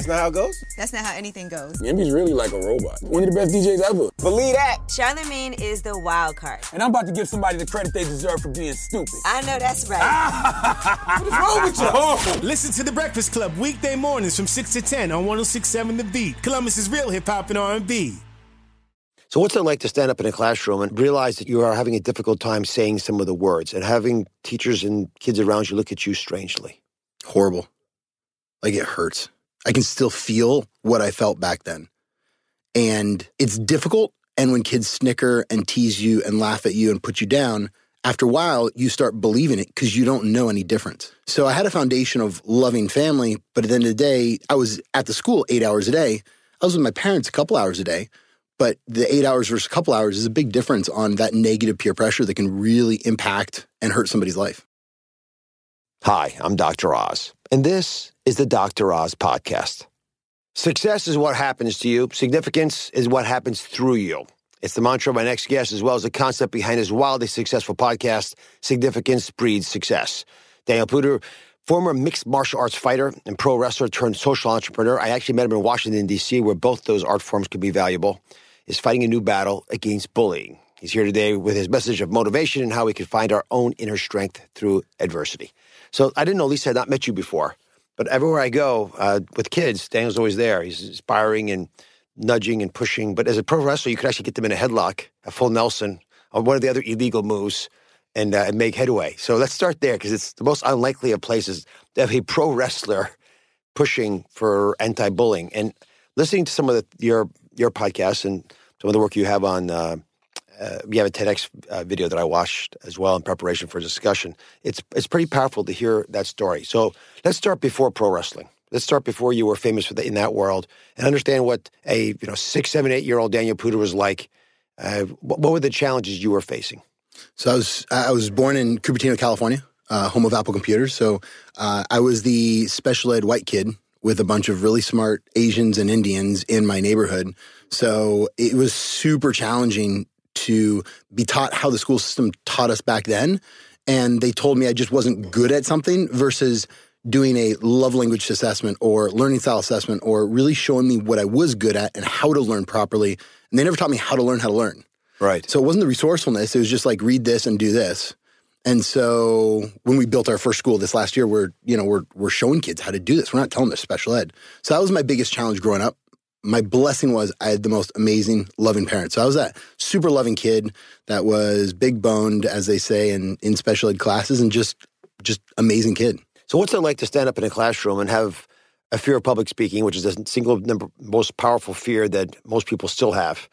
That's not how it goes? That's not how anything goes. Yemi's really like a robot. One of the best DJs ever. Believe that. Charlemagne is the wild card. And I'm about to give somebody the credit they deserve for being stupid. I know that's right. what is wrong with you? Oh. Listen to The Breakfast Club weekday mornings from 6 to 10 on 106.7 The Beat. Columbus's real hip-hop and R&B. So, what's it like to stand up in a classroom and realize that you are having a difficult time saying some of the words and having teachers and kids around you look at you strangely? Horrible. Like it hurts. I can still feel what I felt back then. And it's difficult. And when kids snicker and tease you and laugh at you and put you down, after a while, you start believing it because you don't know any difference. So I had a foundation of loving family, but at the end of the day, I was at the school eight hours a day. I was with my parents a couple hours a day. But the eight hours versus a couple hours is a big difference on that negative peer pressure that can really impact and hurt somebody's life. Hi, I'm Dr. Oz, and this is the Dr. Oz Podcast. Success is what happens to you, significance is what happens through you. It's the mantra of my next guest, as well as the concept behind his wildly successful podcast, Significance Breeds Success. Daniel Puder, former mixed martial arts fighter and pro wrestler turned social entrepreneur. I actually met him in Washington, D.C., where both those art forms could be valuable, is fighting a new battle against bullying. He's here today with his message of motivation and how we can find our own inner strength through adversity. So I didn't know Lisa had not met you before, but everywhere I go uh, with kids, Daniel's always there. He's inspiring and nudging and pushing. But as a pro wrestler, you could actually get them in a headlock, a full Nelson, or one of the other illegal moves, and, uh, and make headway. So let's start there because it's the most unlikely of places to have a pro wrestler pushing for anti-bullying. And listening to some of the, your your podcasts and some of the work you have on. Uh, uh, you have a TEDx uh, video that I watched as well in preparation for discussion. It's it's pretty powerful to hear that story. So let's start before pro wrestling. Let's start before you were famous the, in that world and understand what a you know six, seven, eight year old Daniel Puder was like. Uh, what, what, were the challenges you were facing? So I was I was born in Cupertino, California, uh, home of Apple computers. So uh, I was the special ed white kid with a bunch of really smart Asians and Indians in my neighborhood. So it was super challenging to be taught how the school system taught us back then. And they told me I just wasn't good at something versus doing a love language assessment or learning style assessment or really showing me what I was good at and how to learn properly. And they never taught me how to learn how to learn. Right. So it wasn't the resourcefulness. It was just like read this and do this. And so when we built our first school this last year, we're, you know, we're, we're showing kids how to do this. We're not telling them special ed. So that was my biggest challenge growing up my blessing was I had the most amazing, loving parents. So I was that super loving kid that was big boned, as they say, in, in special ed classes, and just just amazing kid. So what's it like to stand up in a classroom and have a fear of public speaking, which is the single number most powerful fear that most people still have,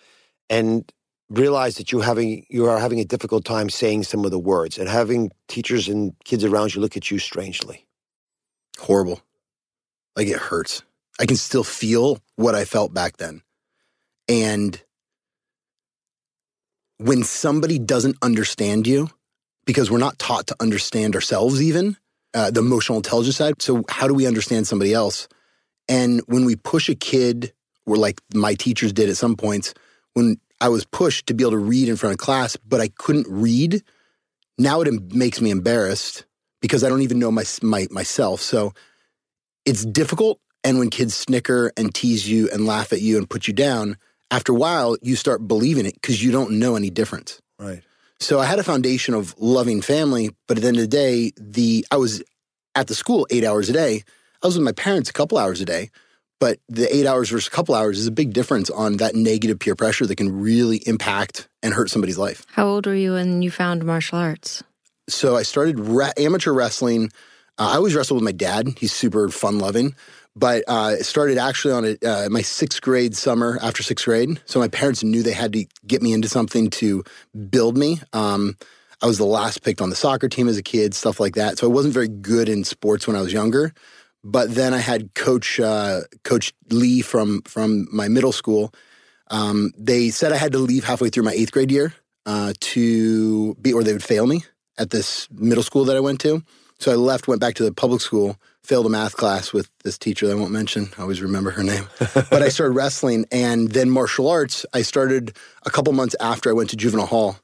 and realize that you having you are having a difficult time saying some of the words and having teachers and kids around you look at you strangely. Horrible. Like it hurts. I can still feel what I felt back then. And when somebody doesn't understand you, because we're not taught to understand ourselves, even uh, the emotional intelligence side. So, how do we understand somebody else? And when we push a kid, or like my teachers did at some points, when I was pushed to be able to read in front of class, but I couldn't read, now it makes me embarrassed because I don't even know my, my myself. So, it's difficult and when kids snicker and tease you and laugh at you and put you down, after a while, you start believing it because you don't know any difference. Right. So I had a foundation of loving family, but at the end of the day, the I was at the school eight hours a day. I was with my parents a couple hours a day. But the eight hours versus a couple hours is a big difference on that negative peer pressure that can really impact and hurt somebody's life. How old were you when you found martial arts? So I started re- amateur wrestling. Uh, I always wrestled with my dad. He's super fun loving. But uh, it started actually on a, uh, my sixth grade summer after sixth grade. So my parents knew they had to get me into something to build me. Um, I was the last picked on the soccer team as a kid, stuff like that. So I wasn't very good in sports when I was younger. But then I had Coach uh, Coach Lee from from my middle school. Um, they said I had to leave halfway through my eighth grade year uh, to be, or they would fail me at this middle school that I went to. So I left, went back to the public school, failed a math class with this teacher that I won't mention. I always remember her name. but I started wrestling and then martial arts. I started a couple months after I went to juvenile hall.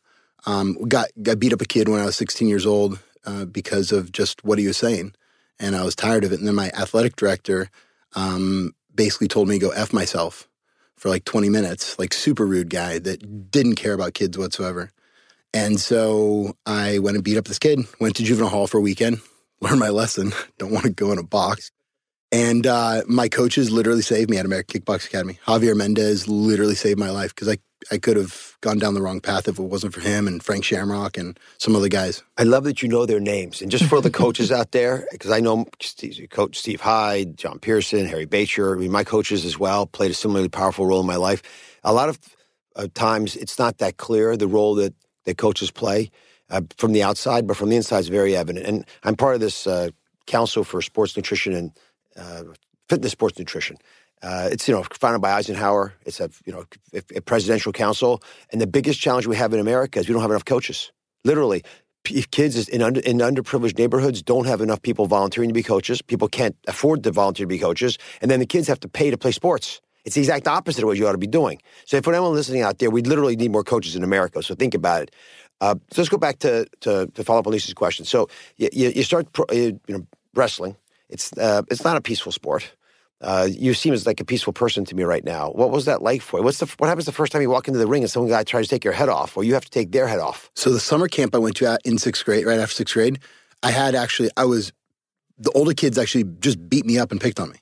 Um, got got beat up a kid when I was 16 years old uh, because of just what he was saying, and I was tired of it. And then my athletic director um, basically told me to go f myself for like 20 minutes, like super rude guy that didn't care about kids whatsoever. And so I went and beat up this kid, went to juvenile hall for a weekend, learned my lesson. Don't want to go in a box. And uh, my coaches literally saved me at American Kickbox Academy. Javier Mendez literally saved my life because I, I could have gone down the wrong path if it wasn't for him and Frank Shamrock and some other guys. I love that you know their names. And just for the coaches out there, because I know Steve, Coach Steve Hyde, John Pearson, Harry Bacher, I mean, my coaches as well played a similarly powerful role in my life. A lot of uh, times it's not that clear, the role that, that coaches play uh, from the outside, but from the inside is very evident. And I'm part of this uh, Council for Sports Nutrition and uh, Fitness Sports Nutrition. Uh, it's you know founded by Eisenhower. It's a you know a, presidential council, and the biggest challenge we have in America is we don't have enough coaches. Literally, if kids in under, in underprivileged neighborhoods don't have enough people volunteering to be coaches, people can't afford to volunteer to be coaches, and then the kids have to pay to play sports. It's the exact opposite of what you ought to be doing. So, for anyone listening out there, we literally need more coaches in America. So, think about it. Uh, so, let's go back to, to, to follow up on Lisa's question. So, you, you start pro, you know wrestling. It's uh, it's not a peaceful sport. Uh, you seem as like a peaceful person to me right now. What was that like for you? What's the what happens the first time you walk into the ring and some guy tries to take your head off, or you have to take their head off? So the summer camp I went to in sixth grade, right after sixth grade, I had actually I was the older kids actually just beat me up and picked on me.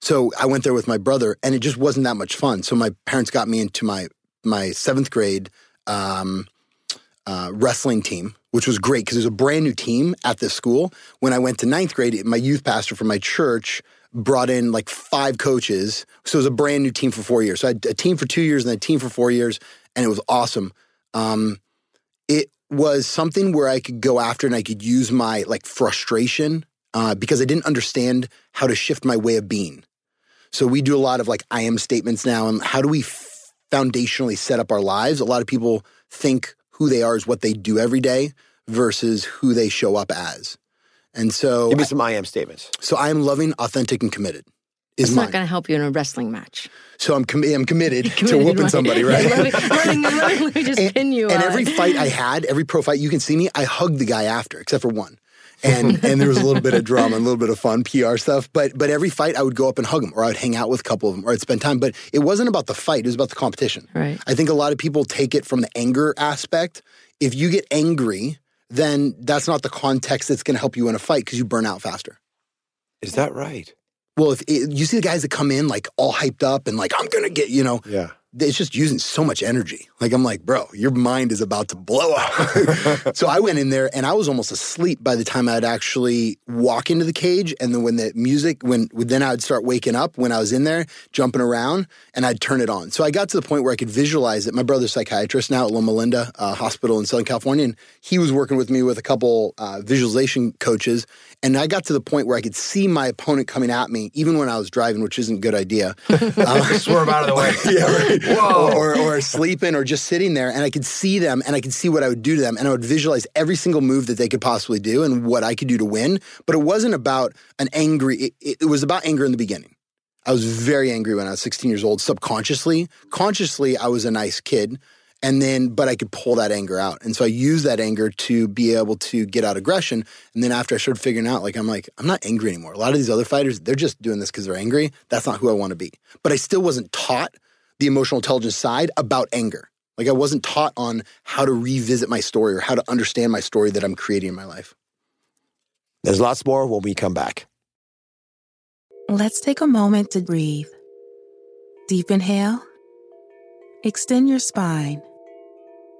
So I went there with my brother, and it just wasn't that much fun. So my parents got me into my my seventh grade um, uh, wrestling team, which was great because it was a brand new team at this school. When I went to ninth grade, my youth pastor from my church brought in like five coaches. So it was a brand new team for four years. So I had a team for two years and a team for four years, and it was awesome. Um, it was something where I could go after and I could use my like frustration uh, because I didn't understand how to shift my way of being. So we do a lot of like I am statements now, and how do we f- foundationally set up our lives? A lot of people think who they are is what they do every day versus who they show up as. And so, give me some I am statements. So I am loving, authentic, and committed. Is it's mine. not going to help you in a wrestling match. So I'm, com- I'm committed, committed, to whooping right. somebody, right? let, me, let, me, let, me, just and, pin you. And every fight I had, every pro fight, you can see me. I hugged the guy after, except for one. And and there was a little bit of drama and a little bit of fun PR stuff. But but every fight I would go up and hug him, or I would hang out with a couple of them, or I'd spend time. But it wasn't about the fight; it was about the competition. Right. I think a lot of people take it from the anger aspect. If you get angry, then that's not the context that's going to help you in a fight because you burn out faster. Is that right? Well, if it, you see the guys that come in like all hyped up and like I'm gonna get, you know, yeah, it's just using so much energy. Like I'm like, bro, your mind is about to blow up. so I went in there and I was almost asleep by the time I'd actually walk into the cage. And then when the music, when then I'd start waking up when I was in there, jumping around, and I'd turn it on. So I got to the point where I could visualize it. My brother's psychiatrist now at Loma Linda uh, Hospital in Southern California, and he was working with me with a couple uh, visualization coaches. And I got to the point where I could see my opponent coming at me, even when I was driving, which isn't a good idea. Um, Swerve out of the way. yeah, right. Whoa. Or, or, or sleeping or just sitting there. And I could see them and I could see what I would do to them. And I would visualize every single move that they could possibly do and what I could do to win. But it wasn't about an angry, it, it was about anger in the beginning. I was very angry when I was 16 years old, subconsciously. Consciously, I was a nice kid. And then, but I could pull that anger out. And so I use that anger to be able to get out aggression. And then after I started figuring out, like, I'm like, I'm not angry anymore. A lot of these other fighters, they're just doing this because they're angry. That's not who I want to be. But I still wasn't taught the emotional intelligence side about anger. Like I wasn't taught on how to revisit my story or how to understand my story that I'm creating in my life. There's lots more when we come back. Let's take a moment to breathe. Deep inhale. Extend your spine.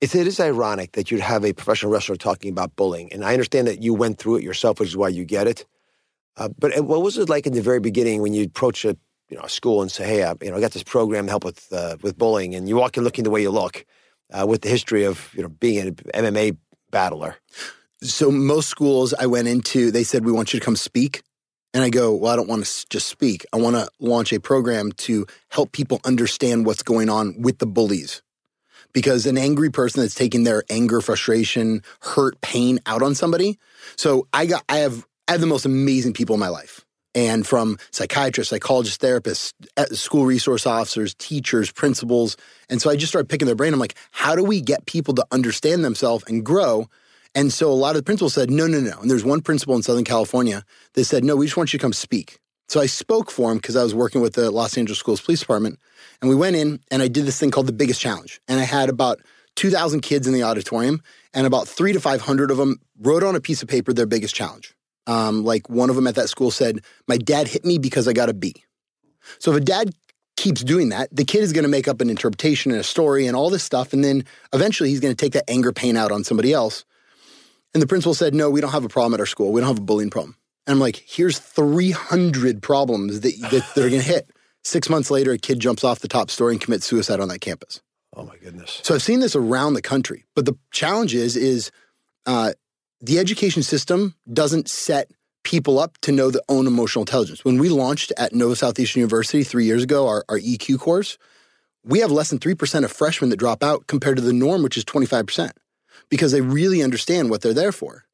It is ironic that you'd have a professional wrestler talking about bullying. And I understand that you went through it yourself, which is why you get it. Uh, but what was it like in the very beginning when you approach a, you know, a school and say, hey, I, you know, I got this program to help with, uh, with bullying, and you walk in looking the way you look uh, with the history of, you know, being an MMA battler? So most schools I went into, they said, we want you to come speak. And I go, well, I don't want to just speak. I want to launch a program to help people understand what's going on with the bullies because an angry person that's taking their anger, frustration, hurt, pain out on somebody. So I got, I have, I have the most amazing people in my life. And from psychiatrists, psychologists, therapists, school resource officers, teachers, principals. And so I just started picking their brain. I'm like, how do we get people to understand themselves and grow? And so a lot of the principals said, no, no, no. And there's one principal in Southern California that said, no, we just want you to come speak. So I spoke for him because I was working with the Los Angeles Schools Police Department. And we went in and I did this thing called the biggest challenge. And I had about 2,000 kids in the auditorium, and about three to 500 of them wrote on a piece of paper their biggest challenge. Um, like one of them at that school said, My dad hit me because I got a B. So if a dad keeps doing that, the kid is going to make up an interpretation and a story and all this stuff. And then eventually he's going to take that anger pain out on somebody else. And the principal said, No, we don't have a problem at our school. We don't have a bullying problem. And I'm like, Here's 300 problems that, that, that are going to hit. Six months later, a kid jumps off the top story and commits suicide on that campus. Oh my goodness! So I've seen this around the country, but the challenge is is uh, the education system doesn't set people up to know their own emotional intelligence. When we launched at Nova Southeastern University three years ago, our, our EQ course, we have less than three percent of freshmen that drop out compared to the norm, which is twenty five percent, because they really understand what they're there for,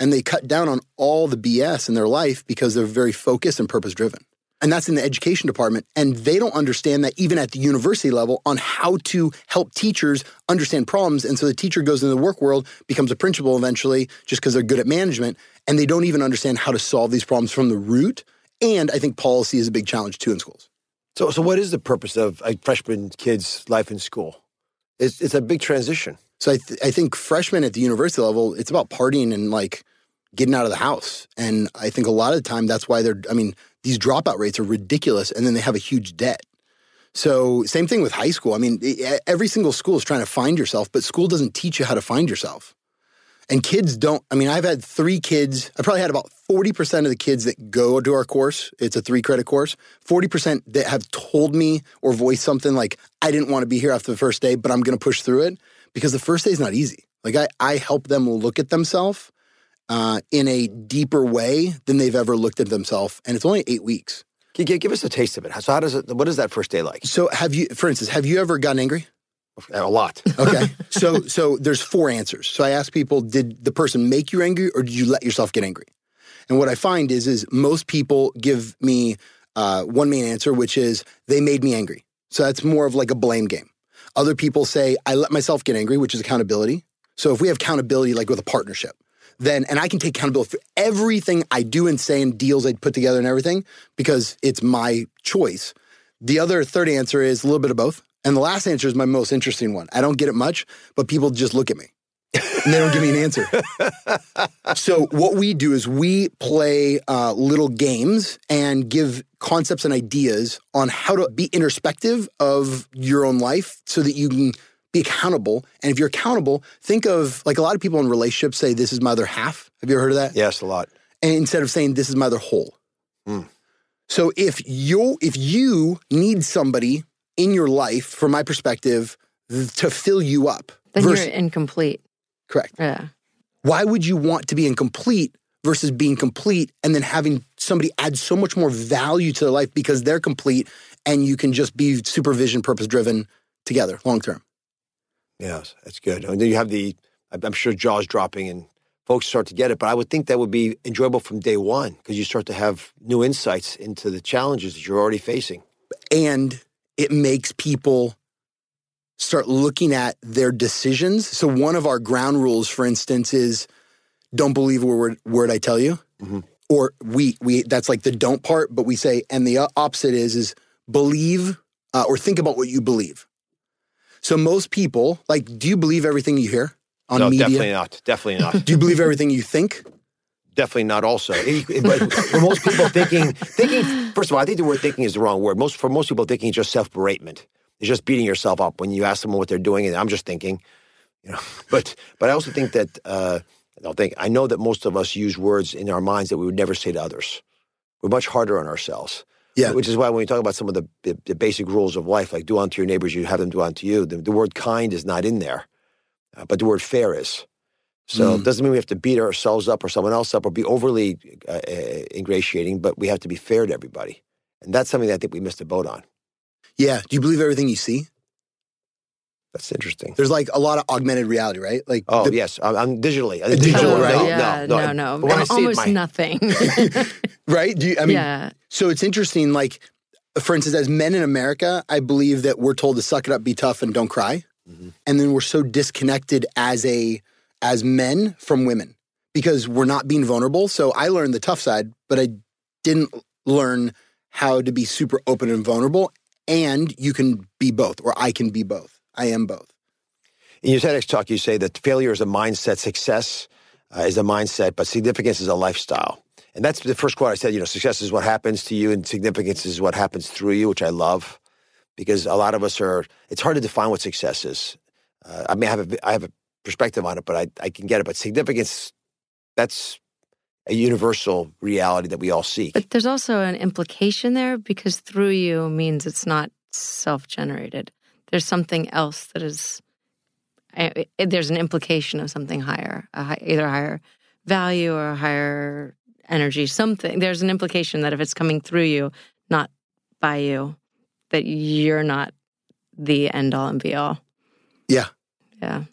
and they cut down on all the BS in their life because they're very focused and purpose driven and that's in the education department. And they don't understand that even at the university level on how to help teachers understand problems. And so the teacher goes into the work world, becomes a principal eventually, just because they're good at management, and they don't even understand how to solve these problems from the root. And I think policy is a big challenge too in schools. So, so what is the purpose of a freshman kid's life in school? It's, it's a big transition. So I, th- I think freshmen at the university level, it's about partying and like getting out of the house. And I think a lot of the time that's why they're, I mean, these dropout rates are ridiculous and then they have a huge debt. So, same thing with high school. I mean, every single school is trying to find yourself, but school doesn't teach you how to find yourself. And kids don't, I mean, I've had three kids, I probably had about 40% of the kids that go to our course, it's a three credit course, 40% that have told me or voiced something like, I didn't want to be here after the first day, but I'm going to push through it because the first day is not easy. Like, I, I help them look at themselves uh, in a deeper way than they've ever looked at themselves. And it's only eight weeks. Can you give us a taste of it? So how does it? What is that first day like? So have you, for instance, have you ever gotten angry? A lot. okay. So so there's four answers. So I ask people, did the person make you angry or did you let yourself get angry? And what I find is is most people give me uh, one main answer, which is they made me angry. So that's more of like a blame game. Other people say I let myself get angry, which is accountability. So if we have accountability, like with a partnership, then and I can take accountability for everything I do and say and deals I put together and everything because it's my choice. The other third answer is a little bit of both. And the last answer is my most interesting one. I don't get it much, but people just look at me and they don't give me an answer. so what we do is we play uh, little games and give concepts and ideas on how to be introspective of your own life so that you can be accountable. And if you're accountable, think of like a lot of people in relationships say, This is my other half. Have you ever heard of that? Yes, a lot. And instead of saying, This is my other whole. Mm. So if you if you need somebody in your life, from my perspective, to fill you up, then versus, you're incomplete. Correct. Yeah. Why would you want to be incomplete versus being complete and then having somebody add so much more value to their life because they're complete and you can just be supervision purpose driven together long term? Yes, that's good. And then you have the, I'm sure jaws dropping and folks start to get it, but I would think that would be enjoyable from day one because you start to have new insights into the challenges that you're already facing. And it makes people start looking at their decisions. So, one of our ground rules, for instance, is don't believe a word, word I tell you. Mm-hmm. Or we, we, that's like the don't part, but we say, and the opposite is, is believe uh, or think about what you believe. So most people, like, do you believe everything you hear on no, media? definitely not. Definitely not. do you believe everything you think? Definitely not. Also, but for most people, thinking, thinking. First of all, I think the word "thinking" is the wrong word. Most for most people, thinking is just self beratement. It's just beating yourself up when you ask someone what they're doing, and I'm just thinking, you know. But but I also think that uh, I don't think I know that most of us use words in our minds that we would never say to others. We're much harder on ourselves. Yeah. Which is why when we talk about some of the, the, the basic rules of life, like do unto your neighbors, you have them do unto you, the, the word kind is not in there, uh, but the word fair is. So Mm. it doesn't mean we have to beat ourselves up or someone else up or be overly uh, uh, ingratiating, but we have to be fair to everybody. And that's something that I think we missed a boat on. Yeah. Do you believe everything you see? That's interesting. There's like a lot of augmented reality, right? Like, Oh, the- yes. I'm, I'm digitally. Uh, digital, right? No, yeah, no, no, no. But when I see it, Almost my- nothing. right? Do you, I mean, yeah. so it's interesting. Like, for instance, as men in America, I believe that we're told to suck it up, be tough, and don't cry, Mm-hmm. and then we're so disconnected as a as men from women because we're not being vulnerable. So I learned the tough side, but I didn't learn how to be super open and vulnerable. And you can be both, or I can be both. I am both. In your TEDx talk, you say that failure is a mindset, success uh, is a mindset, but significance is a lifestyle. And that's the first quote I said, you know, success is what happens to you and significance is what happens through you, which I love because a lot of us are, it's hard to define what success is. Uh, I mean, I have, a, I have a perspective on it, but I, I can get it. But significance, that's a universal reality that we all seek. But there's also an implication there because through you means it's not self generated. There's something else that is, I- I- there's an implication of something higher, a hi- either a higher value or a higher energy, something. There's an implication that if it's coming through you, not by you, that you're not the end all and be all. Yeah. Yeah.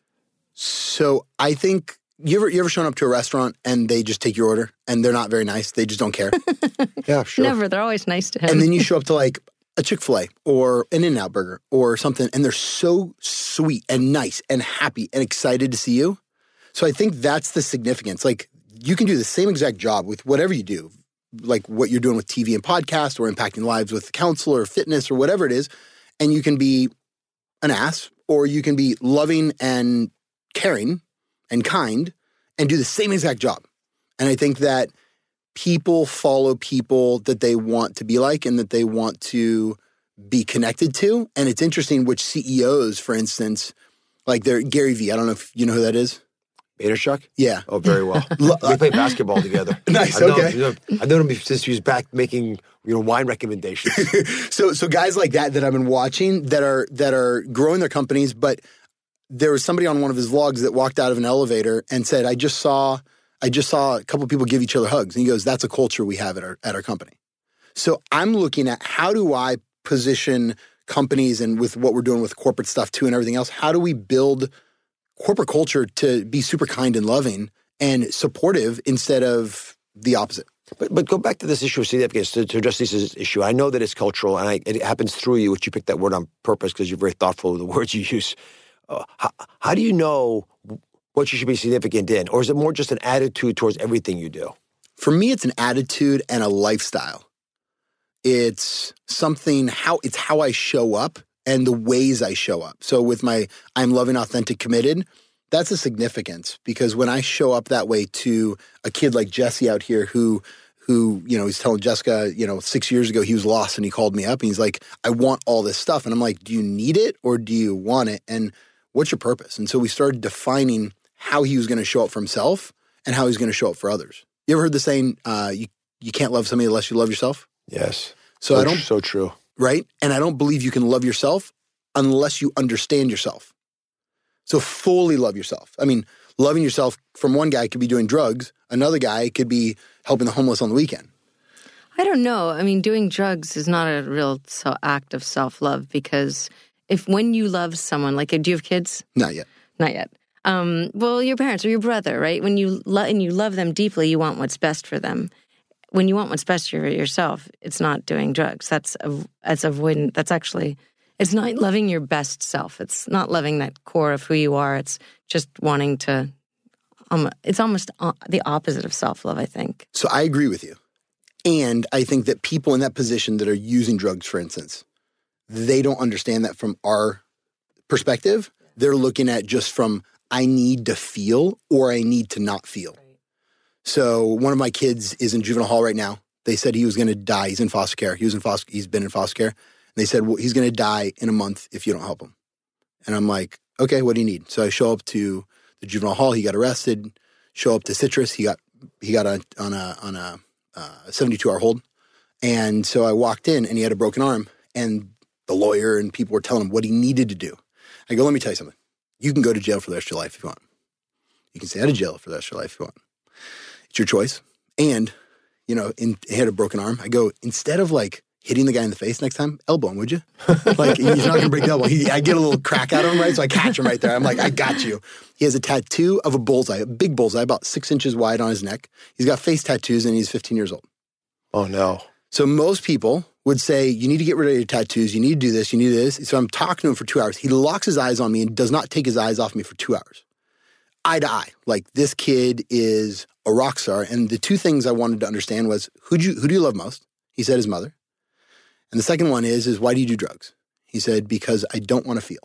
So I think you ever you ever shown up to a restaurant and they just take your order and they're not very nice. They just don't care. yeah, sure. Never. They're always nice to him. and then you show up to like a Chick Fil A or an In and Out Burger or something, and they're so sweet and nice and happy and excited to see you. So I think that's the significance. Like you can do the same exact job with whatever you do, like what you're doing with TV and podcast or impacting lives with counsel or fitness or whatever it is, and you can be an ass or you can be loving and caring and kind and do the same exact job. And I think that people follow people that they want to be like and that they want to be connected to. And it's interesting which CEOs, for instance, like they're Gary Vee. I don't know if you know who that is. Vaynerchuk? Yeah. Oh, very well. we uh, play basketball together. Nice, I've okay. I've known him since he was back making you know wine recommendations. so so guys like that that I've been watching that are that are growing their companies, but there was somebody on one of his vlogs that walked out of an elevator and said, "I just saw I just saw a couple people give each other hugs." And he goes, "That's a culture we have at our at our company." So I'm looking at how do I position companies and with what we're doing with corporate stuff too and everything else, how do we build corporate culture to be super kind and loving and supportive instead of the opposite? But but go back to this issue of significance to, to address this issue. I know that it's cultural, and I, it happens through you, which you picked that word on purpose because you're very thoughtful of the words you use. Uh, how, how do you know what you should be significant in, or is it more just an attitude towards everything you do? For me, it's an attitude and a lifestyle. It's something how it's how I show up and the ways I show up. So with my I'm loving, authentic, committed, that's a significance because when I show up that way to a kid like Jesse out here who who, you know, he's telling Jessica, you know, six years ago he was lost and he called me up and he's like, I want all this stuff. And I'm like, do you need it or do you want it? And what's your purpose? And so we started defining how he was going to show up for himself and how he's going to show up for others. You ever heard the saying, uh, you, you can't love somebody unless you love yourself? Yes. So I don't, so true. right? And I don't believe you can love yourself unless you understand yourself. So fully love yourself. I mean, loving yourself from one guy could be doing drugs, another guy could be helping the homeless on the weekend. I don't know. I mean, doing drugs is not a real so act of self love because if when you love someone, like, do you have kids? Not yet. Not yet. Um, well, your parents or your brother, right? When you love and you love them deeply, you want what's best for them. When you want what's best for yourself, it's not doing drugs. That's a, that's avoidant. That's actually it's not loving your best self. It's not loving that core of who you are. It's just wanting to. Um, it's almost uh, the opposite of self love. I think. So I agree with you. And I think that people in that position that are using drugs, for instance, they don't understand that from our perspective. They're looking at just from, I need to feel or I need to not feel. So one of my kids is in juvenile hall right now. They said he was going to die. He's in foster care. He was in foster. He's been in foster care. And they said well, he's going to die in a month if you don't help him. And I'm like, okay, what do you need? So I show up to the juvenile hall. He got arrested. Show up to Citrus. He got he got on, on a on a uh, 72 hour hold. And so I walked in and he had a broken arm and the lawyer and people were telling him what he needed to do. I go, let me tell you something. You can go to jail for the rest of your life if you want. You can stay out of jail for the rest of your life if you want. It's your choice. And, you know, in, he had a broken arm. I go, instead of like hitting the guy in the face next time, elbow him, would you? like, he's not going to break the elbow. He, I get a little crack out of him, right? So I catch him right there. I'm like, I got you. He has a tattoo of a bullseye, a big bullseye, about six inches wide on his neck. He's got face tattoos and he's 15 years old. Oh, no. So most people would say, you need to get rid of your tattoos. You need to do this. You need this. So I'm talking to him for two hours. He locks his eyes on me and does not take his eyes off me for two hours. Eye to eye. Like this kid is a rock star. And the two things I wanted to understand was who do you, who do you love most? He said his mother. And the second one is, is why do you do drugs? He said, because I don't want to feel.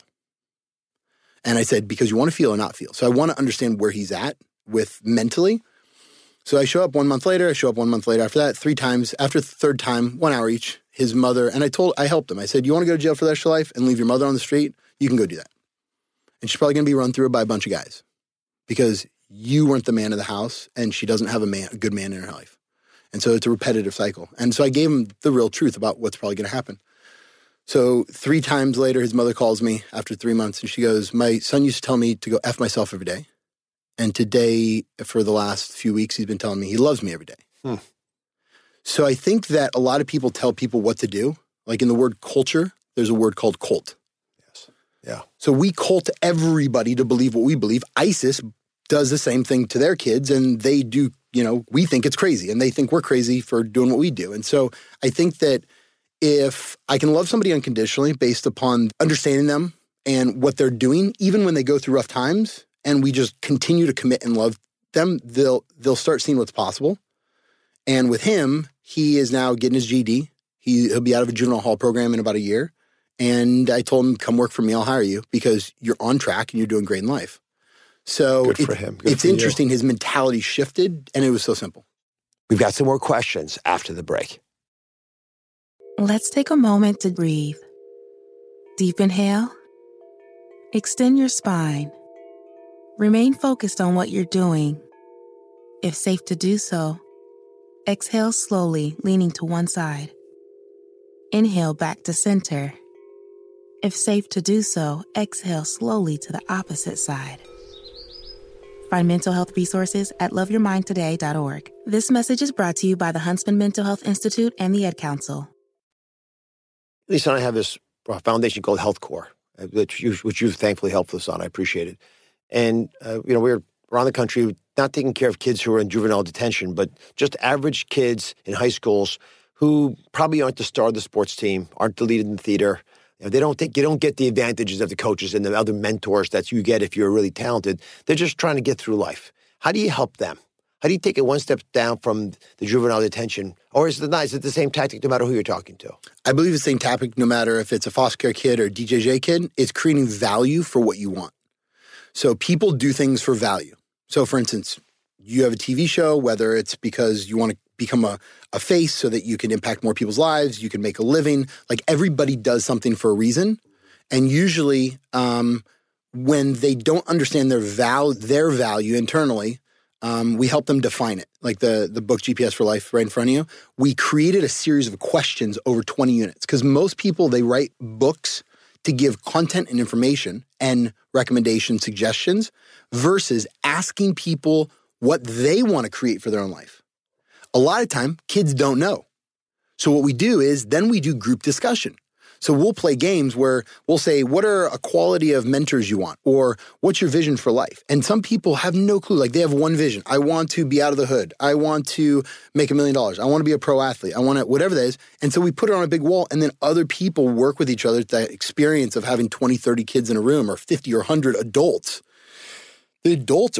And I said, because you want to feel or not feel. So I want to understand where he's at with mentally. So I show up one month later. I show up one month later. After that, three times. After the third time, one hour each, his mother, and I told, I helped him. I said, you want to go to jail for the rest of your life and leave your mother on the street? You can go do that. And she's probably going to be run through by a bunch of guys because you weren't the man of the house and she doesn't have a man, a good man in her life. And so it's a repetitive cycle. And so I gave him the real truth about what's probably going to happen. So three times later, his mother calls me after three months and she goes, My son used to tell me to go F myself every day. And today, for the last few weeks, he's been telling me he loves me every day. Hmm. So I think that a lot of people tell people what to do. Like in the word culture, there's a word called cult. Yes. Yeah. So we cult everybody to believe what we believe. ISIS does the same thing to their kids and they do, you know, we think it's crazy and they think we're crazy for doing what we do. And so I think that if I can love somebody unconditionally based upon understanding them and what they're doing, even when they go through rough times, and we just continue to commit and love them, they'll they'll start seeing what's possible. And with him, he is now getting his GD. He, he'll be out of a juvenile hall program in about a year. And I told him, come work for me, I'll hire you because you're on track and you're doing great in life. So Good for it- him. Good it's for you. interesting. His mentality shifted and it was so simple. We've got some more questions after the break. Let's take a moment to breathe. Deep inhale. Extend your spine. Remain focused on what you're doing. If safe to do so, exhale slowly, leaning to one side. Inhale back to center. If safe to do so, exhale slowly to the opposite side. Find mental health resources at loveyourmindtoday.org. This message is brought to you by the Huntsman Mental Health Institute and the Ad Council. Lisa and I have this foundation called Health Corps, uh, which, you, which you've thankfully helped us on. I appreciate it. And, uh, you know, we're around the country not taking care of kids who are in juvenile detention, but just average kids in high schools who probably aren't the star of the sports team, aren't the lead in the theater. You know, they don't think you don't get the advantages of the coaches and the other mentors that you get if you're really talented. They're just trying to get through life. How do you help them? How do you take it one step down from the juvenile detention? Or is it not? Is it the same tactic no matter who you're talking to? I believe the same tactic no matter if it's a foster care kid or DJJ kid, it's creating value for what you want. So people do things for value. So, for instance, you have a TV show, whether it's because you want to become a, a face so that you can impact more people's lives, you can make a living. Like everybody does something for a reason. And usually, um, when they don't understand their val- their value internally, um, we help them define it. Like the the book GPS for Life right in front of you. We created a series of questions over 20 units because most people they write books to give content and information and recommendation suggestions versus asking people what they want to create for their own life. A lot of time, kids don't know. So what we do is then we do group discussion. So we'll play games where we'll say, what are a quality of mentors you want? Or what's your vision for life? And some people have no clue. Like they have one vision. I want to be out of the hood. I want to make a million dollars. I want to be a pro athlete. I want to, whatever that is. And so we put it on a big wall and then other people work with each other. That experience of having 20, 30 kids in a room or 50 or 100 adults. The adults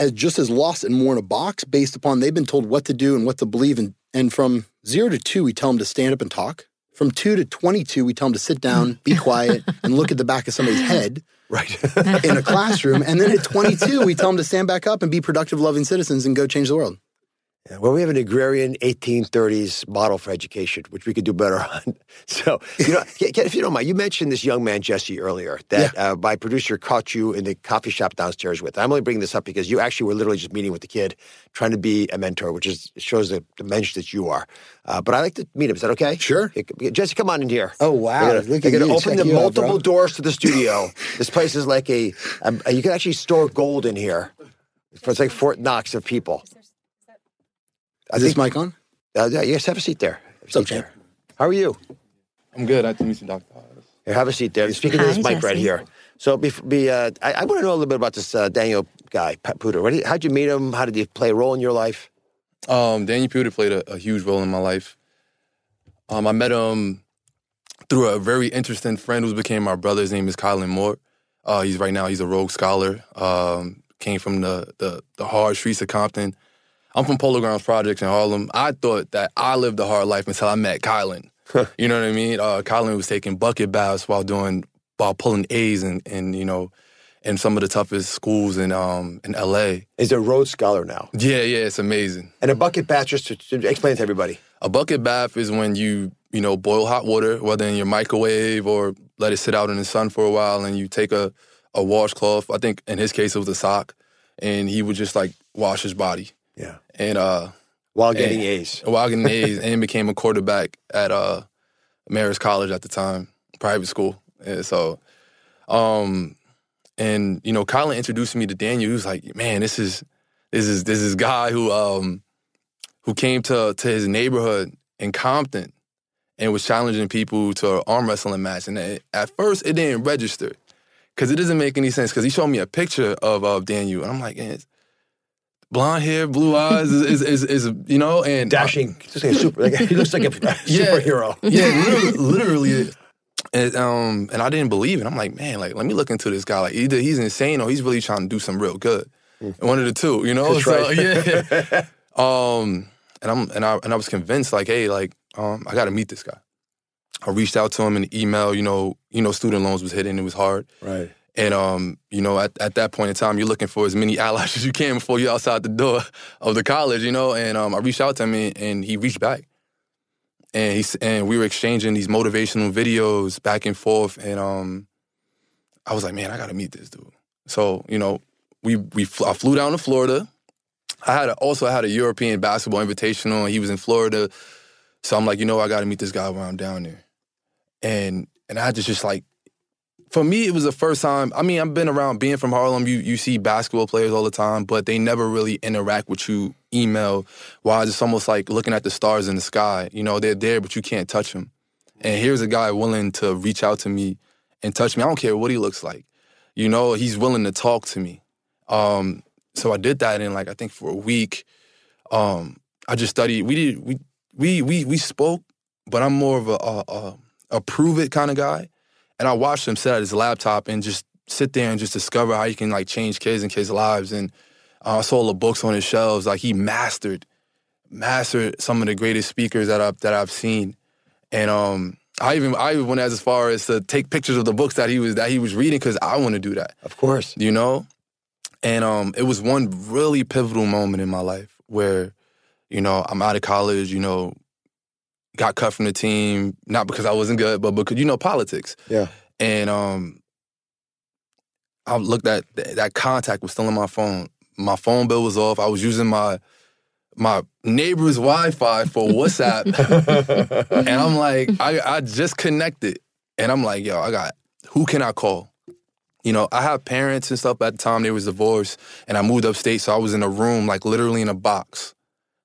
are just as lost and more in a box based upon they've been told what to do and what to believe. And, and from zero to two, we tell them to stand up and talk from two to 22, we tell them to sit down, be quiet, and look at the back of somebody's head. Right. in a classroom. And then at 22, we tell them to stand back up and be productive, loving citizens and go change the world. Well, we have an agrarian 1830s model for education, which we could do better on. So, you know, if you don't mind, you mentioned this young man, Jesse, earlier, that yeah. uh, my producer caught you in the coffee shop downstairs with. I'm only bringing this up because you actually were literally just meeting with the kid, trying to be a mentor, which is shows the, the mensch that you are. Uh, but I like to meet him. Is that okay? Sure. Jesse, come on in here. Oh, wow. They're going to open the multiple out, doors to the studio. this place is like a, a, you can actually store gold in here. It's like Fort Knox of people. I Is think, this mic on? Uh, yeah, yes, have a seat there. Have a seat there. How are you? I'm good. Nice to meet you, Dr. Here, have a seat there. Speaking Hi, to this mic Jesse. right here. So, be, be uh, I, I want to know a little bit about this uh, Daniel guy, Pat Puder. How'd you meet him? How did he play a role in your life? Um, Daniel Puder played a, a, huge role in my life. Um, I met him through a very interesting friend who became my brother. His name is Kylan Moore. Uh, he's right now he's a Rhodes Scholar. Um, came from the, the the hard streets of Compton. I'm from Polo Grounds Projects in Harlem. I thought that I lived a hard life until I met Kylan. you know what I mean? Uh, Kylan was taking bucket baths while doing while pulling A's and and you know in some of the toughest schools in um in LA. Is a Rhodes Scholar now. Yeah, yeah, it's amazing. And a bucket bath, just to, to explain to everybody. A bucket bath is when you you know boil hot water, whether in your microwave or let it sit out in the sun for a while, and you take a a washcloth. I think in his case it was a sock, and he would just like wash his body. Yeah. And uh while getting and, A's. While getting A's and became a quarterback at uh Marist College at the time, private school. And so um and you know, Kylan introduced me to Daniel. He was like, "Man, this is this is this is guy who um who came to to his neighborhood in Compton and was challenging people to an arm wrestling match. And at first, it didn't register because it doesn't make any sense. Because he showed me a picture of of Daniel, and I'm like, eh, blonde hair, blue eyes is, is, is, is you know, and dashing. Just like a super, like, he looks like a superhero. Yeah, literally, literally. And, um, and I didn't believe it. I'm like, man, like, let me look into this guy. Like, either he's insane or he's really trying to do some real good. Mm. One of the two, you know. That's so right. yeah. um, and I'm and I and I was convinced, like, hey, like, um, I got to meet this guy. I reached out to him in email. You know, you know, student loans was hitting. It was hard. Right. And um, you know, at, at that point in time, you're looking for as many allies as you can before you're outside the door of the college, you know. And um, I reached out to him, and, and he reached back, and he and we were exchanging these motivational videos back and forth, and um, I was like, man, I gotta meet this dude. So you know, we we fl- I flew down to Florida. I had a, also I had a European basketball invitational, and he was in Florida. So I'm like, you know, I got to meet this guy while I'm down there, and and I just just like for me, it was the first time. I mean, I've been around being from Harlem. You you see basketball players all the time, but they never really interact with you. Email wise, it's almost like looking at the stars in the sky. You know, they're there, but you can't touch them. And here's a guy willing to reach out to me and touch me. I don't care what he looks like. You know, he's willing to talk to me. Um, so I did that, and like I think for a week, um, I just studied. We did we we we we spoke, but I'm more of a a, a, a prove it kind of guy. And I watched him sit at his laptop and just sit there and just discover how he can like change kids and kids' lives. And uh, I saw the books on his shelves. Like he mastered, mastered some of the greatest speakers that I've that I've seen. And um, I even I even went as far as to take pictures of the books that he was that he was reading because I want to do that. Of course, you know. And um, it was one really pivotal moment in my life where, you know, I'm out of college. You know, got cut from the team, not because I wasn't good, but because you know politics. Yeah. And um, I looked at that contact was still on my phone. My phone bill was off. I was using my my neighbor's Wi-Fi for WhatsApp, and I'm like, I I just connected, and I'm like, yo, I got who can I call? You know, I have parents and stuff at the time they was divorced, and I moved upstate, so I was in a room, like literally in a box,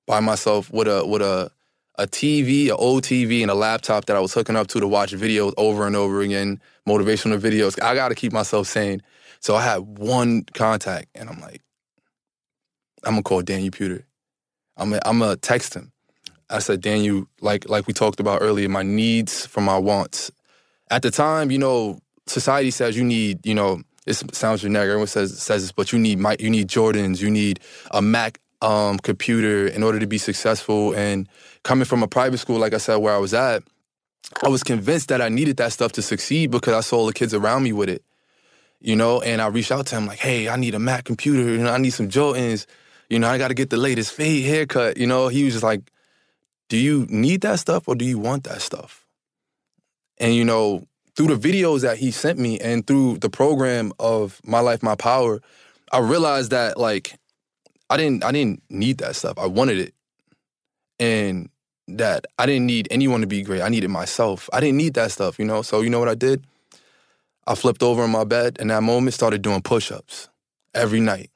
by myself with a with a a TV, an old TV, and a laptop that I was hooking up to to watch videos over and over again, motivational videos. I got to keep myself sane. So I had one contact, and I'm like, I'm gonna call Daniel Puder. I'm gonna, I'm gonna text him. I said, Daniel, like like we talked about earlier, my needs from my wants. At the time, you know, society says you need, you know, it sounds generic. Everyone says says this, but you need my, you need Jordans, you need a Mac um, computer in order to be successful. And coming from a private school, like I said, where I was at, I was convinced that I needed that stuff to succeed because I saw the kids around me with it. You know, and I reached out to him like, "Hey, I need a Mac computer. You know, I need some Jordans. You know, I got to get the latest fade haircut." You know, he was just like, "Do you need that stuff or do you want that stuff?" And you know, through the videos that he sent me and through the program of My Life, My Power, I realized that like I didn't I didn't need that stuff. I wanted it. And that I didn't need anyone to be great. I needed myself. I didn't need that stuff, you know? So you know what I did? I flipped over in my bed and that moment started doing push-ups every night.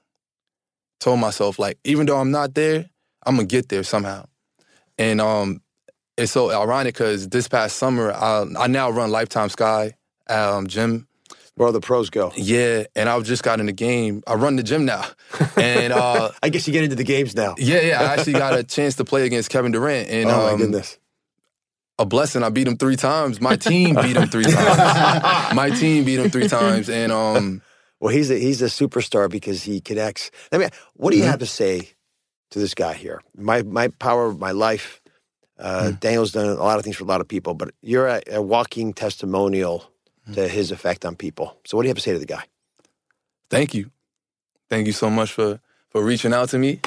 Told myself like even though I'm not there, I'm to get there somehow. And um it's so ironic because this past summer, I, I now run Lifetime Sky um, gym. Where all the pros go. Yeah, and I've just got in the game. I run the gym now, and uh, I guess you get into the games now. Yeah, yeah. I actually got a chance to play against Kevin Durant, and oh my um, goodness, a blessing. I beat him three times. My team beat him three times. my team beat him three times, and um, well, he's a, he's a superstar because he connects. I mean, what do you Mhm. have to say to this guy here? My my power, my life. Uh, Hmm. Daniel's done a lot of things for a lot of people, but you're a, a walking testimonial. To his effect on people. So, what do you have to say to the guy? thank you, thank you so much for for reaching out to me.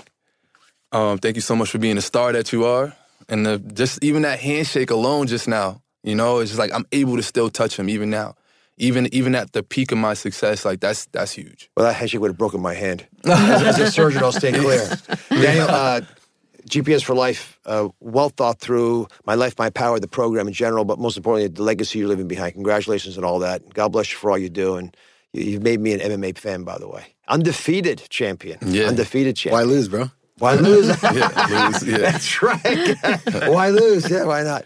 Um, thank you so much for being the star that you are, and the, just even that handshake alone just now. You know, it's just like I'm able to still touch him even now, even even at the peak of my success. Like that's that's huge. Well, that handshake would have broken my hand. as, as a surgeon, I'll stay clear. Daniel, uh, GPS for life, uh, well thought through. My life, my power, the program in general, but most importantly, the legacy you're leaving behind. Congratulations on all that. God bless you for all you do, and you, you've made me an MMA fan, by the way. Undefeated champion. Yeah. Undefeated champion. Why lose, bro? Why lose? Yeah, lose, yeah. That's right. why lose? Yeah, why not?